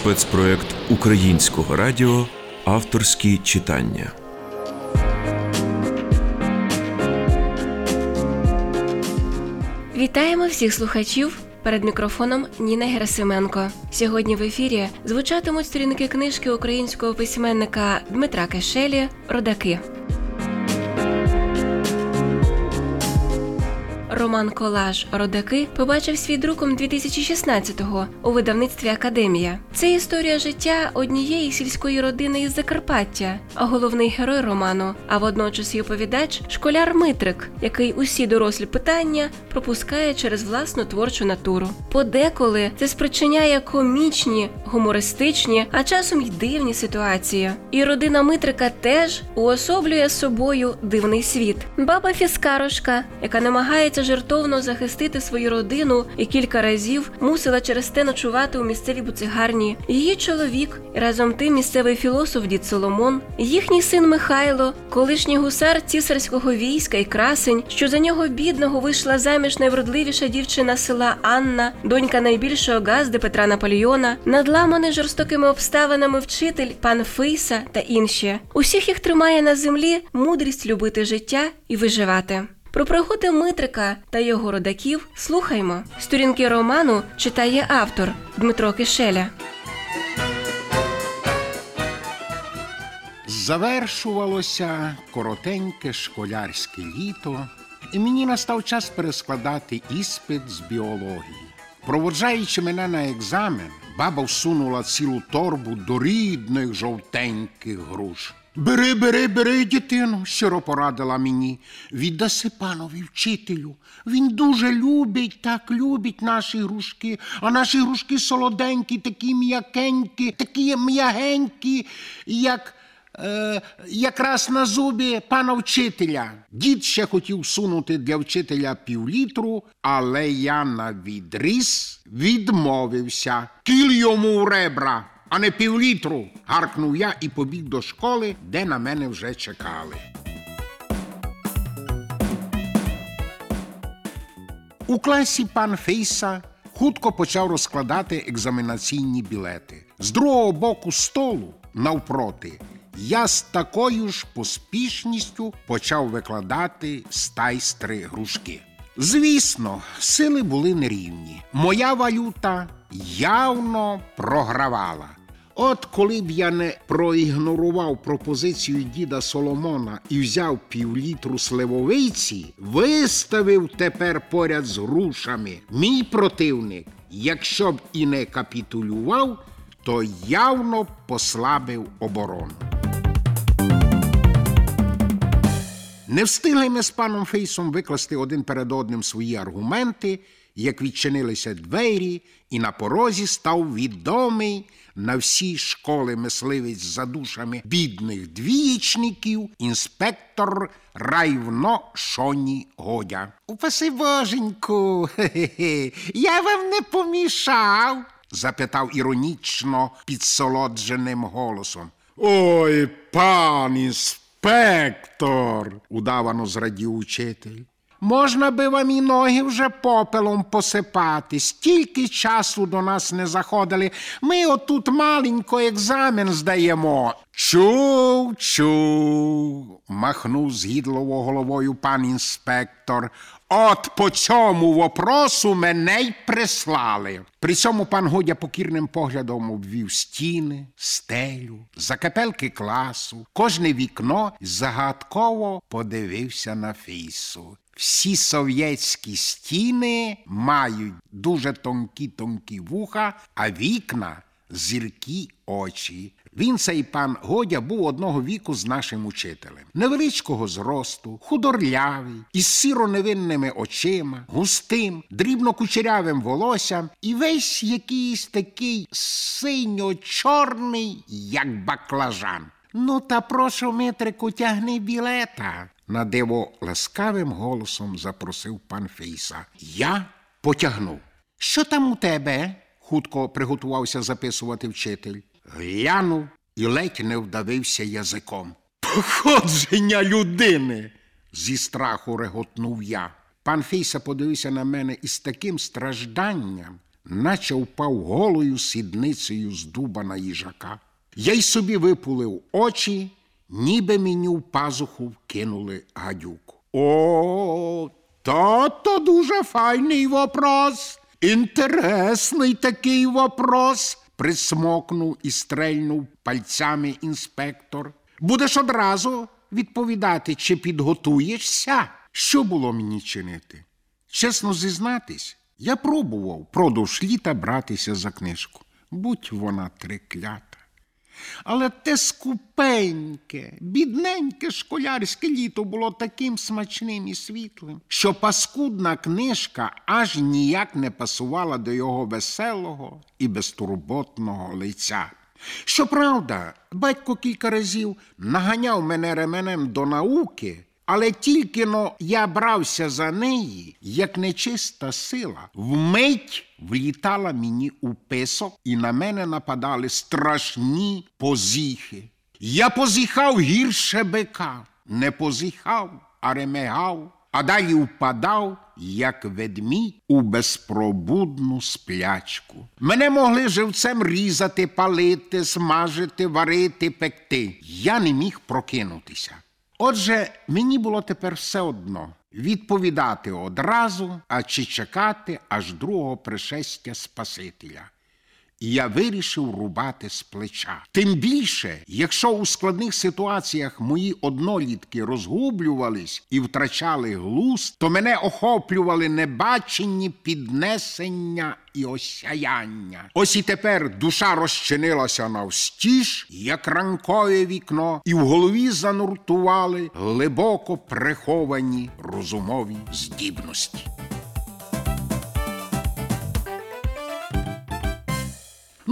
спецпроект українського радіо Авторські читання. Вітаємо всіх слухачів. Перед мікрофоном Ніна Герасименко. Сьогодні в ефірі звучатимуть сторінки книжки українського письменника Дмитра Кешелі Родаки. Роман Колаж Родаки побачив свій друком 2016-го у видавництві Академія. Це історія життя однієї сільської родини із Закарпаття, а головний герой роману, а водночас і оповідач школяр Митрик, який усі дорослі питання пропускає через власну творчу натуру. Подеколи це спричиняє комічні, гумористичні, а часом й дивні ситуації. І родина Митрика теж уособлює собою дивний світ. Баба Фіскарошка, яка намагається жертовно захистити свою родину і кілька разів мусила через те ночувати у місцевій буцигарні. Її чоловік, разом тим місцевий філософ дід Соломон, їхній син Михайло, колишній гусар цісарського війська і красень, що за нього бідного вийшла заміж найвродливіша дівчина села Анна, донька найбільшого газди Петра Наполеона, надламаний жорстокими обставинами вчитель пан Фейса та інші. Усіх їх тримає на землі мудрість любити життя і виживати. Про пригоди Митрика та його родаків слухаймо. Сторінки роману читає автор Дмитро Кишеля. Завершувалося коротеньке школярське літо, і мені настав час перескладати іспит з біології. Проводжаючи мене на екзамен, баба всунула цілу торбу до рідних жовтеньких груш. Бери, бери, бери, дитину, щиро порадила мені. Віддаси панові вчителю. Він дуже любить, так любить наші грушки, а наші грушки солоденькі, такі м'якенькі, такі м'ягенькі, як. Е, якраз на зубі пана вчителя. Дід ще хотів сунути для вчителя півлітру, але я на відріз відмовився. Кіл йому в ребра, а не півлітру. гаркнув я і побіг до школи, де на мене вже чекали. У класі пан Фейса хутко почав розкладати екзаменаційні білети. З другого боку столу, навпроти, я з такою ж поспішністю почав викладати стайстри грушки. Звісно, сили були нерівні. Моя валюта явно програвала. От коли б я не проігнорував пропозицію діда Соломона і взяв півлітру сливовиці, виставив тепер поряд з грушами мій противник, якщо б і не капітулював, то явно послабив оборону. Не встигли ми з паном Фейсом викласти один перед одним свої аргументи, як відчинилися двері, і на порозі став відомий на всі школи мисливець за душами бідних двієчників, інспектор райвно Шоні Годя. Упаси боженьку, хе-хе, я вам не помішав? запитав іронічно підсолодженим голосом. Ой, пан інспектор, удавано зрадів учитель. Можна би вам і ноги вже попелом посипати. Стільки часу до нас не заходили. Ми отут маленько екзамен здаємо. Чув, чув, махнув згідливо головою пан інспектор. От по цьому вопросу мене й прислали. При цьому пан Годя покірним поглядом обвів стіни, стелю, закапелки класу, кожне вікно загадково подивився на фейсу. Всі совєтські стіни мають дуже тонкі тонкі вуха, а вікна зіркі очі. Він, цей пан Годя, був одного віку з нашим учителем. Невеличкого зросту, худорлявий, із сіро-невинними очима, густим, дрібно-кучерявим волоссям і весь якийсь такий синьо-чорний, як баклажан. Ну, та прошу, Митрику, тягни білета. На диво ласкавим голосом запросив пан Фейса. Я потягнув. Що там у тебе? хутко приготувався записувати вчитель. Глянув і ледь не вдавився язиком. Походження людини. зі страху реготнув я. Пан Фейса подивився на мене із таким стражданням, наче впав голою сідницею з дуба на їжака. Я й собі випулив очі, ніби мені в пазуху вкинули гадюку. О, то-то дуже файний вопрос. Інтересний такий вопрос, присмокнув і стрельнув пальцями інспектор. Будеш одразу відповідати, чи підготуєшся? Що було мені чинити? Чесно зізнатись, я пробував продовж літа братися за книжку. Будь вона триклята. Але те скупеньке, бідненьке школярське літо було таким смачним і світлим, що паскудна книжка аж ніяк не пасувала до його веселого і безтурботного лиця. Щоправда, батько кілька разів наганяв мене ременем до науки, але тільки но я брався за неї, як нечиста сила, вмить влітала мені у писок, і на мене нападали страшні позіхи. Я позіхав гірше бика, не позіхав, а ремегав, а далі впадав, як ведмідь у безпробудну сплячку. Мене могли живцем різати, палити, смажити, варити, пекти. Я не міг прокинутися. Отже, мені було тепер все одно відповідати одразу, а чи чекати аж другого пришестя Спасителя. І я вирішив рубати з плеча. Тим більше, якщо у складних ситуаціях мої однолітки розгублювались і втрачали глузд, то мене охоплювали небачені піднесення і осяяння. Ось і тепер душа розчинилася навстіж, як ранкове вікно, і в голові зануртували глибоко приховані розумові здібності.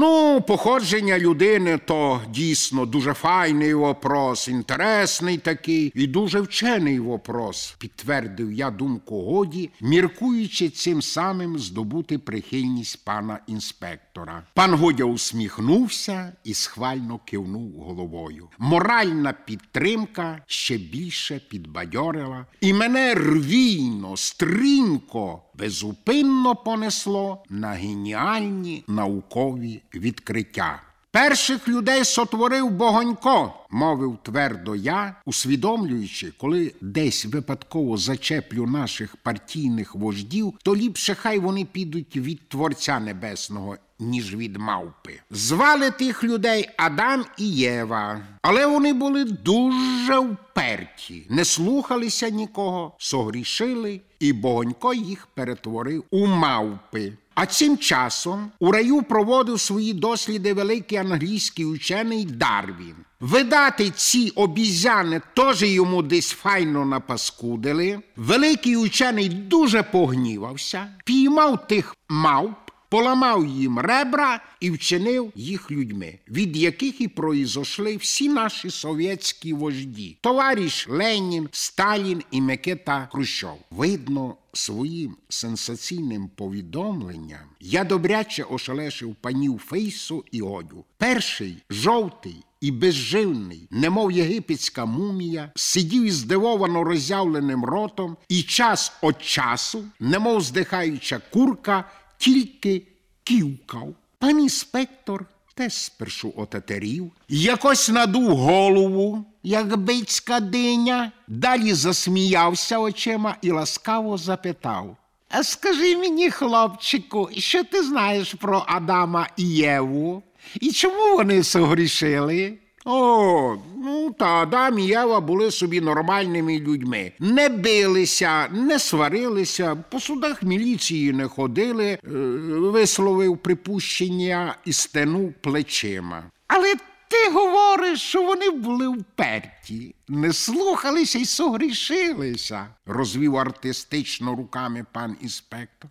Ну, походження людини то дійсно дуже файний вопрос, інтересний такий і дуже вчений вопрос, підтвердив я думку годі, міркуючи цим самим здобути прихильність пана інспектора. Пан Годя усміхнувся і схвально кивнув головою. Моральна підтримка ще більше підбадьорила, і мене рвійно, стрінко, безупинно понесло на геніальні наукові відкриття. Перших людей сотворив Богонько, мовив твердо я, усвідомлюючи, коли десь випадково зачеплю наших партійних вождів, то ліпше хай вони підуть від Творця Небесного, ніж від мавпи. Звали тих людей Адам і Єва, але вони були дуже вперті, не слухалися нікого, согрішили, і Богонько їх перетворив у мавпи. А цим часом у раю проводив свої досліди великий англійський учений Дарвін. Видати ці обізяни теж йому десь файно напаскудили. Великий учений дуже погнівався, піймав тих мавп, поламав їм ребра і вчинив їх людьми, від яких і произошли всі наші совєтські вожді: товариш Ленін, Сталін і Микита Хрущов. Видно, своїм сенсаційним повідомленням я добряче ошелешив панів Фейсу і Одю. Перший жовтий. І безживний, немов єгипетська мумія, сидів із здивовано роззявленим ротом, і час від часу, немов здихаюча курка, тільки ківкав. Пан інспектор теж спершу отетерів, якось надув голову, як бицька диня, далі засміявся очима і ласкаво запитав. А скажи мені, хлопчику, що ти знаєш про Адама і Єву? І чому вони согрішили? О, ну та Адам і Єва були собі нормальними людьми. Не билися, не сварилися, по судах міліції не ходили, е, висловив припущення і стенув плечима. Але ти говориш, що вони були вперті, не слухалися і согрішилися, розвів артистично руками пан інспектор.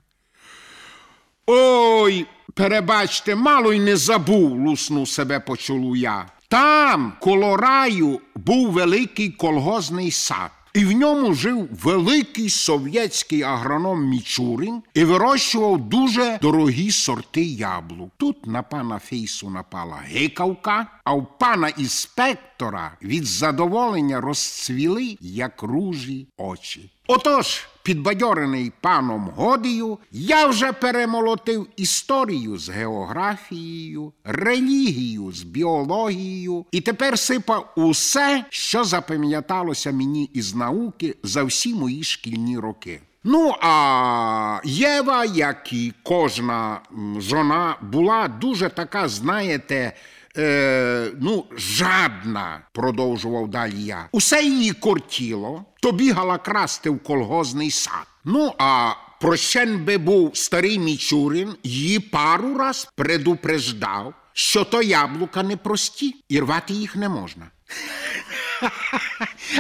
Ой, перебачте, мало й не забув, луснув себе по чолу я. Там, коло раю, був великий колгозний сад. І в ньому жив великий совєтський агроном Мічурин і вирощував дуже дорогі сорти яблук. Тут на пана Фейсу напала гикавка, а в пана інспектора інспектора від задоволення розцвіли, як ружі очі. Отож, підбадьорений паном Годію, я вже перемолотив історію з географією, релігію з біологією, і тепер сипав усе, що запам'яталося мені із науки за всі мої шкільні роки. Ну, а Єва, як і кожна жона, була дуже така, знаєте, е, ну, жадна, продовжував далі я. Усе її кортіло, то бігала красти в колгозний сад. Ну, а прощен би був старий Мічурин, її пару раз предупреждав, що то яблука непрості, і рвати їх не можна.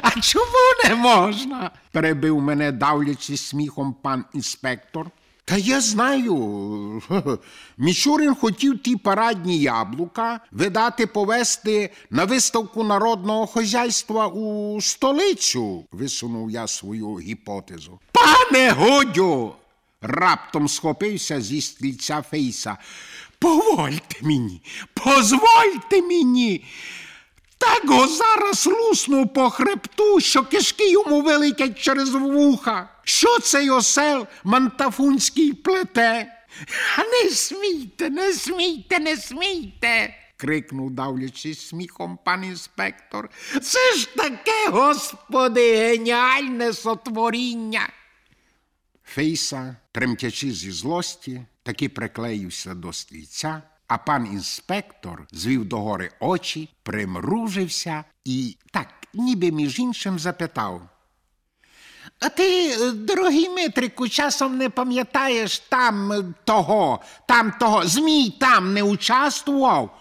А чому не можна? перебив мене, давлячись сміхом пан інспектор. Та я знаю. Мічурин хотів ті парадні яблука видати повести на виставку народного хозяйства у столицю, висунув я свою гіпотезу. Пане Годю! раптом схопився зі стільця Фейса. Повольте мені, позвольте мені. Так го зараз лусну по хребту, що кишки йому вилетять через вуха. Що цей осел мантафунський плете? А не смійте, не смійте, не смійте. крикнув, давлячись сміхом пан інспектор. Це ж таке, господи, геніальне сотворіння. Фейса, тремтячи зі злості, таки приклеївся до стільця, а пан інспектор звів догори очі, примружився і так, ніби між іншим запитав. А ти, е, дорогий Митрику, часом не пам'ятаєш там того, там того, Змій там не участвував?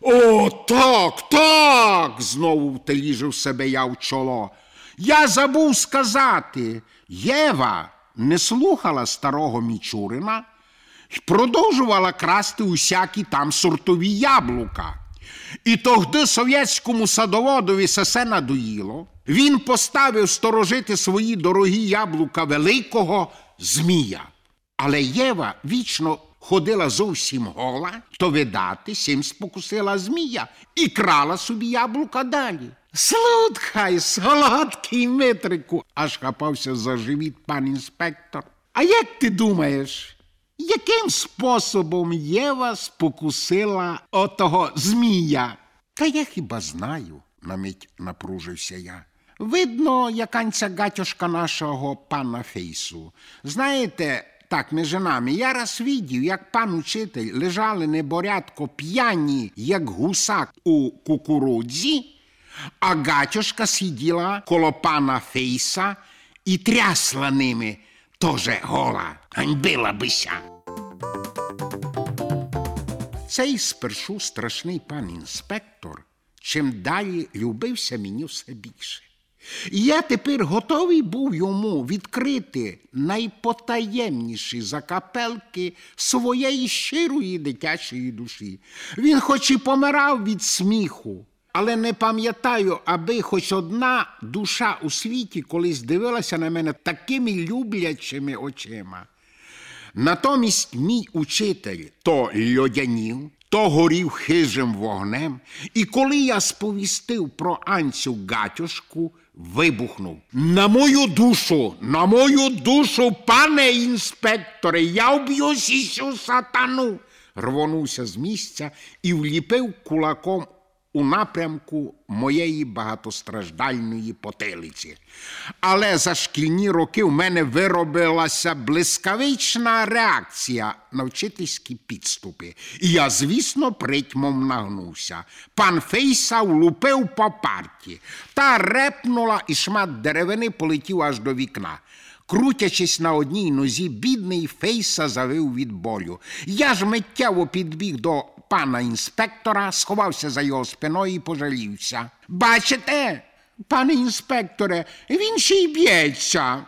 О, так, так. знову втеліжив себе я в чоло. Я забув сказати. Єва не слухала старого Мічурина і продовжувала красти усякі там сортові яблука. І тогди совєтському садоводові сесе надоїло. Він поставив сторожити свої дорогі яблука великого змія. Але Єва вічно ходила зовсім гола, то видати, сім спокусила змія і крала собі яблука далі. Слухай, солодкий Митрику, аж хапався за живіт пан інспектор. А як ти думаєш, яким способом Єва спокусила отого змія? Та я хіба знаю, на мить напружився я. Видно, яканця гатюшка нашого пана Фейсу. Знаєте, так, між нами, я раз видів, як пан учитель лежали неборядко п'яні, як гусак у кукурудзі, а гатюшка сиділа коло пана Фейса і трясла ними, тоже гола, ганьбила бися. Цей спершу страшний пан інспектор чим далі любився мені все більше. І я тепер готовий був йому відкрити найпотаємніші закапелки своєї щирої дитячої душі. Він хоч і помирав від сміху, але не пам'ятаю, аби хоч одна душа у світі колись дивилася на мене такими люблячими очима. Натомість мій учитель то льодянів, то горів хижим вогнем, і коли я сповістив про Анцю Гатюшку, вибухнув. На мою душу, на мою душу, пане інспекторе, я вб'ю сісю сатану. Рвонувся з місця і вліпив кулаком у напрямку моєї багатостраждальної потилиці. Але за шкільні роки в мене виробилася блискавична реакція на вчительські підступи. І я, звісно, притьмом нагнувся. Пан Фейса влупив по парті. Та репнула, і шмат деревини полетів аж до вікна. Крутячись на одній нозі, бідний Фейса завив від болю. Я ж миттєво підбіг до пана інспектора, сховався за його спиною і пожалівся. Бачите, пане інспекторе, він ще й б'ється.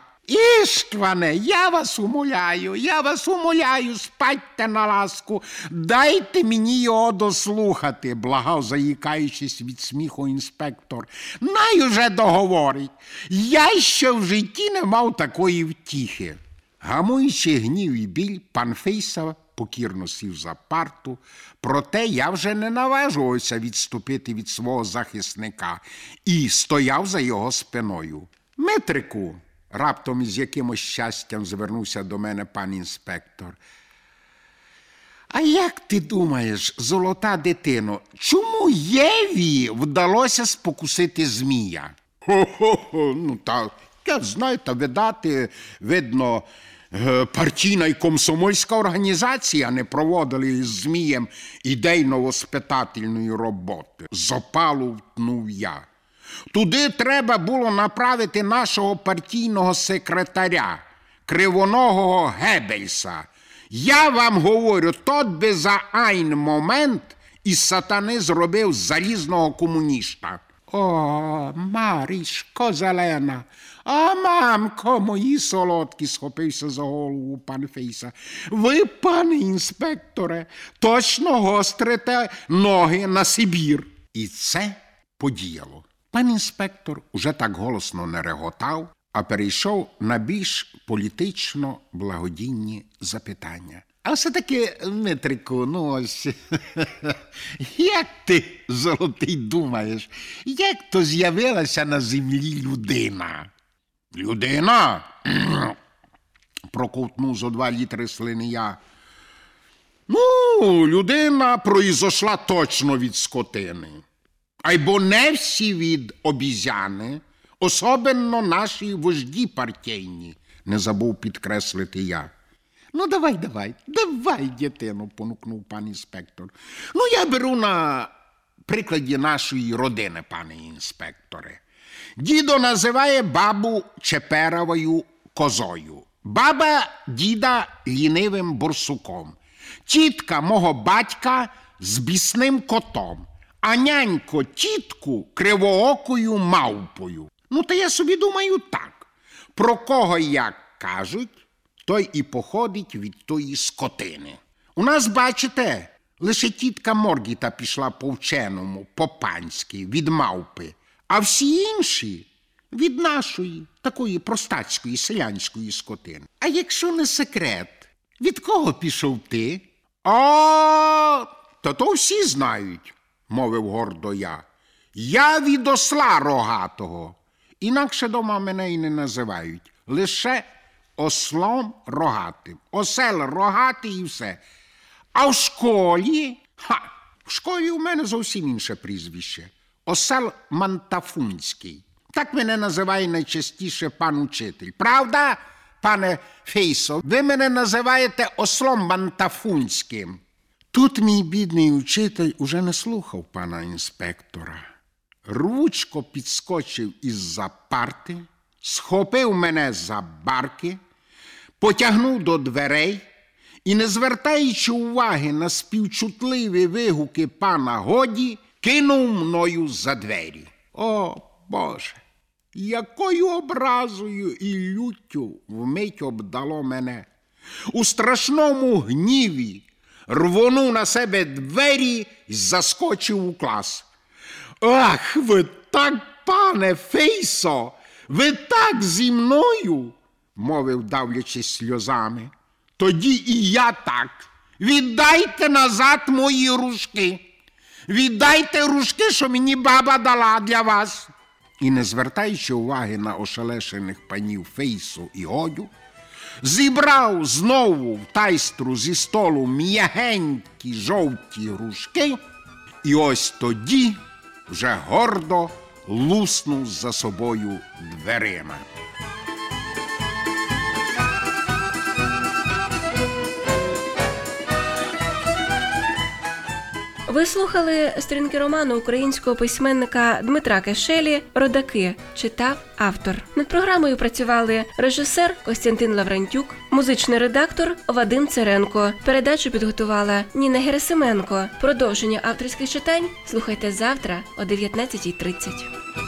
Іштване, я вас умоляю, я вас умоляю, спадьте на ласку, дайте мені його дослухати, благав, заїкаючись від сміху інспектор. Най уже договорить. Я ще в житті не мав такої втіхи. Гамуючи гнів і біль, пан Фейса покірно сів за парту, проте я вже не наважувався відступити від свого захисника і стояв за його спиною. Митрику, раптом із якимось щастям звернувся до мене пан інспектор. А як ти думаєш, золота дитино, чому Єві вдалося спокусити змія? Хо-хо-хо, ну так, я знаю, та видати, видно, партійна і комсомольська організація не проводили із Змієм ідейно-воспитательної роботи. З опалу втнув я. Туди треба було направити нашого партійного секретаря, кривоногого Геббельса. Я вам говорю, тот би за айн момент із сатани зробив залізного комуніста. О, Марішко зелена, а мамко, мої солодкі, схопився за голову пан Фейса. Ви, пане інспекторе, точно гострите ноги на Сибір. І це подіяло. Пан інспектор уже так голосно не реготав, а перейшов на більш політично благодійні запитання. А все-таки, Дмитрику, ну ось, як ти, золотий, думаєш, як то з'явилася на землі людина? Людина? проковтнув зо два літри слини я. Ну, людина произошла точно від скотини. Айбо не всі від обізяни, особенно наші вожді партійні, не забув підкреслити я. Ну, давай, давай, давай, дитино, понукнув пан інспектор. Ну, я беру на прикладі нашої родини, пане інспекторе. Дідо називає бабу Чеперовою козою, баба діда лінивим борсуком, тітка мого батька з бісним котом, а нянько тітку кривоокою мавпою. Ну, та я собі думаю так. Про кого як кажуть, той і походить від тої скотини. У нас, бачите, лише тітка Моргіта пішла по вченому, по-панськи, від мавпи, а всі інші від нашої, такої простацької селянської скотини. А якщо не секрет, від кого пішов ти? А, то то всі знають, мовив гордо я. Я від осла рогатого. Інакше дома мене й не називають. Лише ослом рогатим. Осел рогатий і все. А в школі. Ха! В школі у мене зовсім інше прізвище. Осел Мантафунський. Так мене називає найчастіше пан учитель. Правда, пане Фейсо, ви мене називаєте ослом Мантафунським. Тут мій бідний учитель уже не слухав пана інспектора. Рвучко підскочив із-за парти, схопив мене за барки, потягнув до дверей і, не звертаючи уваги на співчутливі вигуки пана Годі, кинув мною за двері. О, Боже! Якою образою і люттю вмить обдало мене. У страшному гніві рвонув на себе двері і заскочив у клас. Ах, ви так, пане Фейсо, ви так зі мною, мовив, давлячись сльозами. Тоді і я так. Віддайте назад мої рушки. Віддайте рушки, що мені баба дала для вас. І, не звертаючи уваги на ошелешених панів Фейсу і Годю, зібрав знову в тайстру зі столу м'ягенькі жовті грушки, і ось тоді вже гордо луснув за собою дверима. Ви слухали сторінки роману українського письменника Дмитра Кешелі Родаки читав автор. Над програмою працювали режисер Костянтин Лаврентюк, музичний редактор Вадим Церенко. Передачу підготувала Ніна Герасименко. Продовження авторських читань слухайте завтра о 19.30.